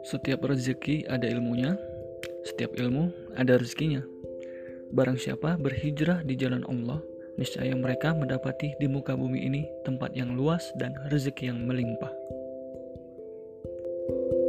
Setiap rezeki ada ilmunya, setiap ilmu ada rezekinya. Barang siapa berhijrah di jalan Allah, niscaya mereka mendapati di muka bumi ini tempat yang luas dan rezeki yang melimpah. thank you